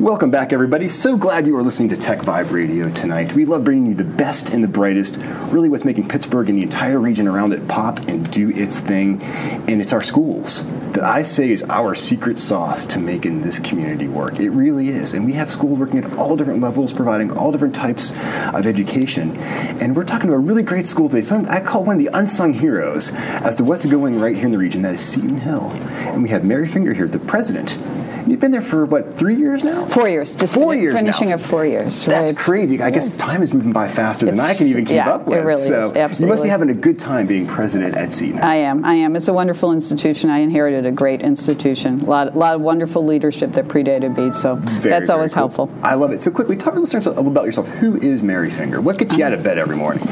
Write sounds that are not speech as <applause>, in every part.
Welcome back, everybody. So glad you are listening to Tech Vibe Radio tonight. We love bringing you the best and the brightest, really what's making Pittsburgh and the entire region around it pop and do its thing. And it's our schools that I say is our secret sauce to making this community work. It really is. And we have schools working at all different levels, providing all different types of education. And we're talking about a really great school today. Some, I call one of the unsung heroes as to what's going right here in the region. That is Seton Hill. And we have Mary Finger here, the president You've been there for what three years now? Four years. Just four fin- years finishing now. of four years. That's crazy. I guess time is moving by faster than I can even keep yeah, up with. it really so is. you must be having a good time being president at Seton. I am. I am. It's a wonderful institution. I inherited a great institution. A lot, lot of wonderful leadership that predated me. So Very, that's very always cool. helpful. I love it. So quickly, talk to listeners a little about yourself. Who is Mary Finger? What gets you out of bed every morning?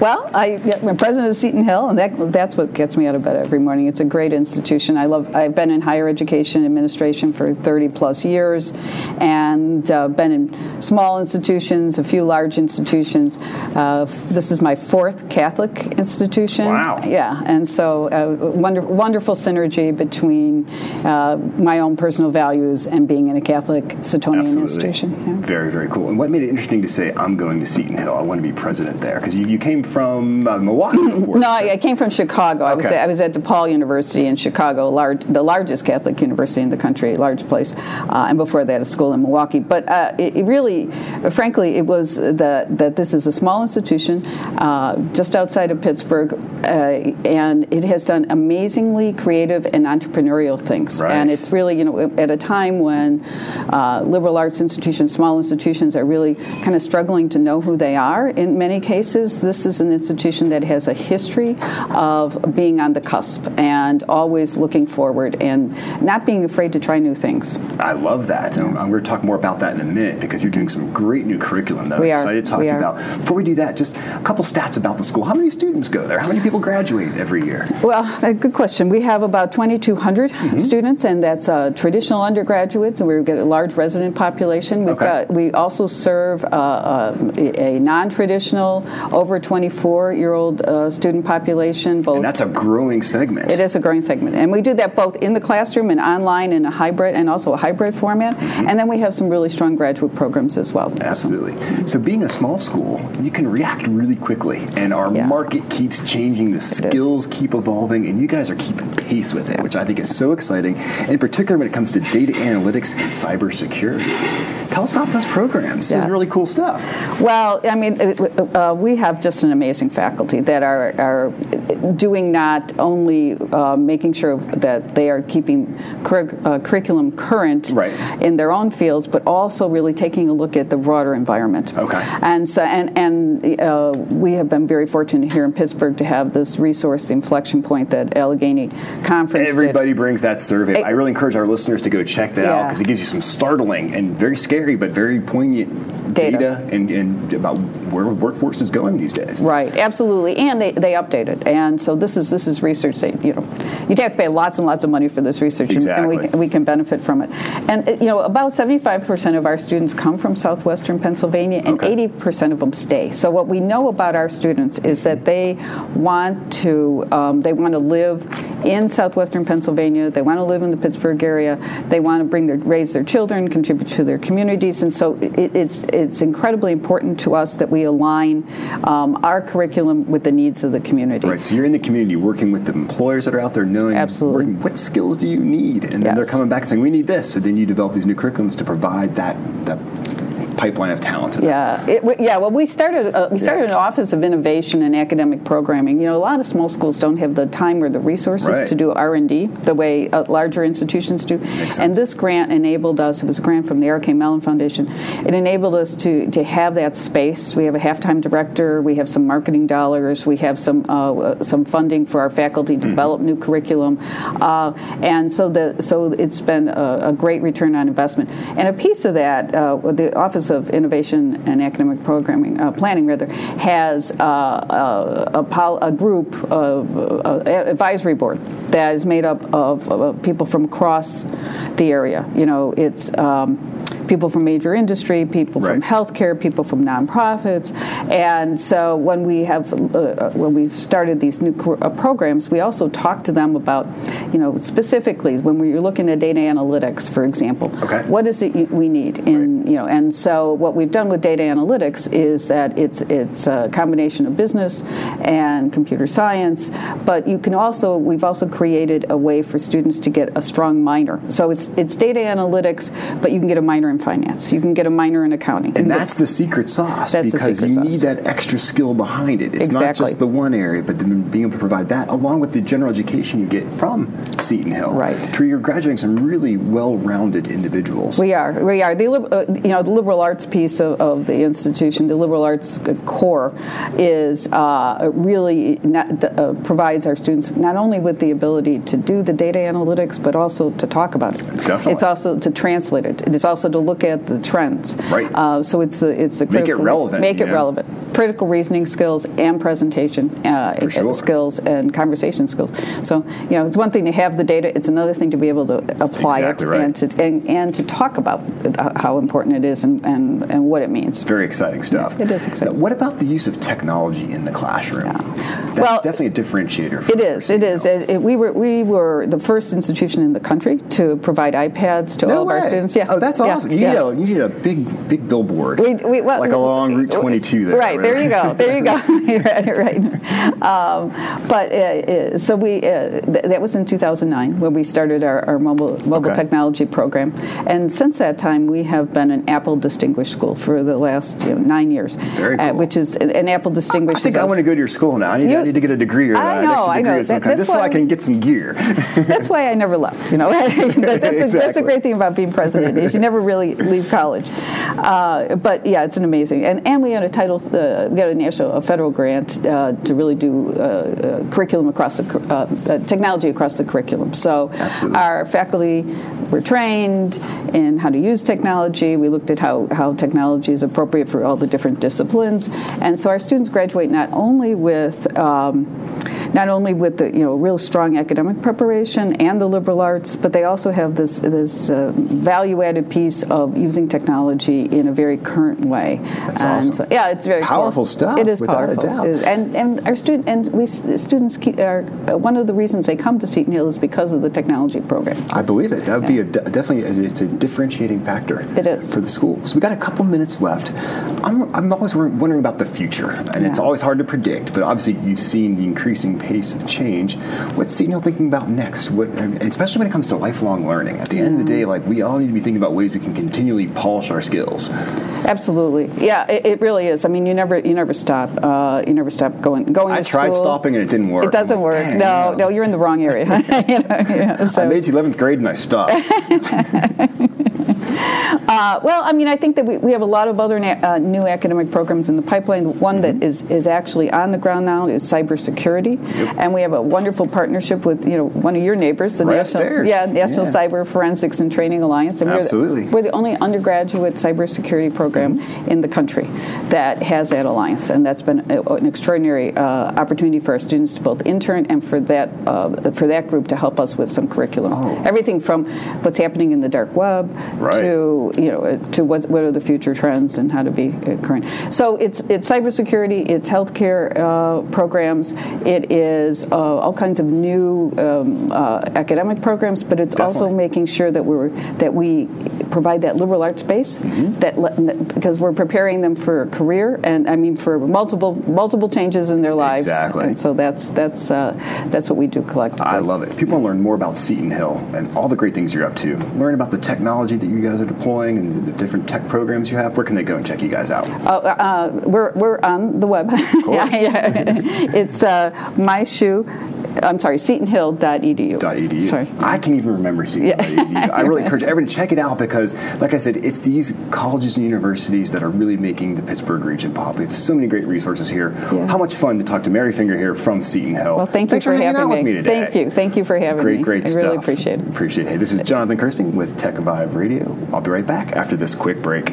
Well, I, I'm president of Seton Hill, and that, that's what gets me out of bed every morning. It's a great institution. I love. I've been in higher education administration for 30 plus years, and uh, been in small institutions, a few large institutions. Uh, this is my fourth Catholic institution. Wow. Yeah, and so uh, wonder, wonderful synergy between uh, my own personal values and being in a Catholic Setonian institution. Yeah. Very, very cool. And what made it interesting to say, I'm going to Seton Hill? I want to be president there? Because you, you came from uh, Milwaukee before. <laughs> No, I, I came from Chicago. I was Okay. at, I was at DePaul University in Chicago, large, the largest Catholic university in the country, large place, uh, and before that, a school in Milwaukee. But uh, it, it really, frankly, it was that that this is a small institution uh, just outside of Pittsburgh, uh, and it has done amazingly creative and entrepreneurial things. Right. And it's really, you know, at a time when uh, liberal arts institutions, small institutions, are really kind of struggling to know who they are. In many cases, this is an institution that has a history of being on the cusp and always looking forward and not being afraid to try new things. I love that. And I'm going to talk more about that in a minute because you're doing some great new curriculum that We I'm are. excited to talk to you about. Before we do that, just a couple stats about the school. How many students go there? How many people graduate every year? Well, a good question. We have about 2,200 Mm-hmm. students, and that's uh, traditional undergraduates, and we get a large resident population. We've Okay. got, we also serve uh, uh, a non-traditional, over 24-year-old uh, student population. Both And that's a growing segment. it is a growing segment, and we do that both in the classroom and online in a hybrid, and also a hybrid format. Mm-hmm. And then we have some really strong graduate programs as well. So- Absolutely. So, being a small school, you can react really quickly, and our Yeah. market keeps changing. The skills keep evolving, and you guys are keeping pace with it, which I think is so exciting. In particular, when it comes to data analytics and cybersecurity. Tell us about those programs. This is really cool stuff. Well, I mean, uh, we have just an amazing faculty that are, are doing not only uh, making sure that they are keeping curric- uh, curriculum current Right. in their own fields, but also really taking a look at the broader environment. Okay. And so, and and uh, we have been very fortunate here in Pittsburgh to have this resource inflection point that Allegheny Conference did. Everybody brings that survey. Hey. I really encourage our listeners to go check that out because it gives you some startling and very scary but very poignant Data. data, and, and about where the workforce is going these days. Right, absolutely, and they, they update it, and so this is this is research that you know you'd have to pay lots and lots of money for this research, and- and we can, we can benefit from it. And uh, you know, about seventy five percent of our students come from southwestern Pennsylvania, and Okay. eighty percent of them stay. So what we know about our students is that they want to um, they want to live in southwestern Pennsylvania. They want to live in the Pittsburgh area. They want to bring their raise their children, contribute to their communities, and so it, it's it's incredibly important to us that we align um, our curriculum with the needs of the community. Right, so you're in the community working with the employers that are out there knowing Absolutely. working- what skills do you need? And then they're coming back saying, we need this. So then you develop these new curriculums to provide that, that pipeline of talent. Yeah, it, yeah. Well, we started uh, we started yeah. an office of innovation and academic programming. You know, a lot of small schools don't have the time or the resources right. to do R and D the way uh, larger institutions do. And this grant enabled us. It was a grant from the R.K. Mellon Foundation. It enabled us to to have that space. We have a half-time director. We have some marketing dollars. We have some uh, some funding for our faculty to mm-hmm. develop new curriculum, uh, and so the so it's been a, a, great return on investment. And a piece of that, uh, the Office of Innovation and Academic Programming uh, Planning rather has uh, a, a, a, group of advisory board that is made up of, of, people from across the area. You know, it's um, people from major industry, people right. from healthcare, people from nonprofits, and so when we have uh, when we've started these new uh, programs, we also talk to them about, you know, specifically when we're looking at data analytics, for example. Okay. What is it we need in right. you know, and so what we've done with data analytics is that it's it's a combination of business and computer science, but you can also we've also created a way for students to get a strong minor. So it's it's data analytics, but you can get a minor in finance. You can get a minor in accounting. And that's the secret sauce because secret you sauce. need that extra skill behind it. It's exactly. not just the one area, but being able to provide that along with the general education you get from Seton Hill. Right. True, you're graduating some really well-rounded individuals. We are. We are. The uh, you know the liberal arts piece of, of, the institution, the liberal arts core, is uh, really not, uh, provides our students not only with the ability to do the data analytics, but also to talk about it. Definitely. It's also to translate it. It's also to look at the trends. Right. Uh, so it's a, it's a critical, make it relevant. Make it know? relevant. Critical reasoning skills and presentation uh, sure. skills and conversation skills. So you know, it's one thing to have the data. It's another thing to be able to apply exactly it right. and to and, and to talk about how important it is and, and, and what it means. Very exciting stuff. Yeah, it is exciting. Now, what about the use of technology in the classroom? Yeah. That's well, definitely a differentiator. it is. It is. It, it, we were we were the first institution in the country to provide iPads to no all way. of our students. Yeah. Oh, that's awesome. Yeah. You. Need a, you need a big big billboard. We, we, well, like along Route 22 there. Right. There you go. There you go. <laughs> right. right. Um, but uh, uh, so we uh, th- that was in 2009 when we started our, our mobile mobile okay. technology program, and since that time we have been an Apple Distinguished School for the last you know, nine years. Very uh, which is an Apple Distinguished. I think I want to go to your school now. I need, you, I need to get a degree or I know, I know. That, just so I can get some gear. <laughs> that's why I never left. You know, <laughs> that's, exactly. a, that's a great thing about being president is you never really leave college. Uh, but yeah, it's an amazing and and we had a title. Uh, we got a national, a federal grant uh, to really do uh, uh, curriculum across the uh, technology across the curriculum. So Absolutely. our faculty were trained in how to use technology. We looked at how how technology is appropriate for all the different disciplines, and so our students graduate not only with um, not only with the you know real strong academic preparation and the liberal arts, but they also have this this uh, value added piece of using technology in a very current way. That's and awesome. So, yeah, it's very powerful cool. stuff. It is without powerful. a doubt. And and our student and we students keep, are uh, one of the reasons they come to Seton Hill is because of the technology program. I believe it. That would yeah. be a, definitely a, it's a differentiating factor. It is for the school. So we got a couple minutes left. I'm, I'm always wondering about the future, and yeah. it's always hard to predict. But obviously, you've seen the increasing pace of change. What's Seton Hill thinking about next? What, especially when it comes to lifelong learning. At the end of the day, like we all need to be thinking about ways we can continually polish our skills. Absolutely, yeah, it, it really is. I mean, you never you never stop. Uh, you never stop going going. I to tried school. stopping and it didn't work. It doesn't like, work. No, no, you're in the wrong area. <laughs> you know, you know, so. I made eleventh grade and I stopped. <laughs> Uh, well, I mean, I think that we, we have a lot of other na- uh, new academic programs in the pipeline. One mm-hmm. that is, is actually on the ground now is cybersecurity, yep. and we have a wonderful partnership with you know one of your neighbors, the right National upstairs. yeah National yeah. Cyber Forensics and Training Alliance, and Absolutely. We're the, we're the only undergraduate cybersecurity program mm-hmm. in the country that has that alliance, and that's been a, an extraordinary uh, opportunity for our students to both intern and for that uh, for that group to help us with some curriculum. Oh. Everything from what's happening in the dark web right. to you know to what what are the future trends and how to be current. So it's it's cybersecurity, it's healthcare uh, programs, it is uh, all kinds of new um, uh, academic programs, but it's Definitely. also making sure that we're that we provide that liberal arts space that because we're preparing them for a career and I mean for multiple multiple changes in their lives. Exactly. And so that's that's uh, that's what we do collectively. I love it. People want to learn more about Seton Hill and all the great things you're up to, learn about the technology that you guys are deploying and the different tech programs you have, where can they go and check you guys out? Oh, uh, we're, we're on the web. <laughs> yeah, yeah. <laughs> It's uh, my shoe. I'm sorry, setonhill.edu. .edu. Sorry. I can't even remember Seton.edu. I really <laughs> encourage everyone to check it out because, like I said, it's these colleges and universities that are really making the Pittsburgh region pop. We have so many great resources here. Yeah. How much fun to talk to Mary Finger here from Seton Hill. Well, thank Thanks you for, having with me today. Thank you. Thank you for having Great, me. great great stuff. I really appreciate it. Appreciate it. Hey, this is Jonathan Kersting with Tech Vibe Radio. I'll be right back after this quick break.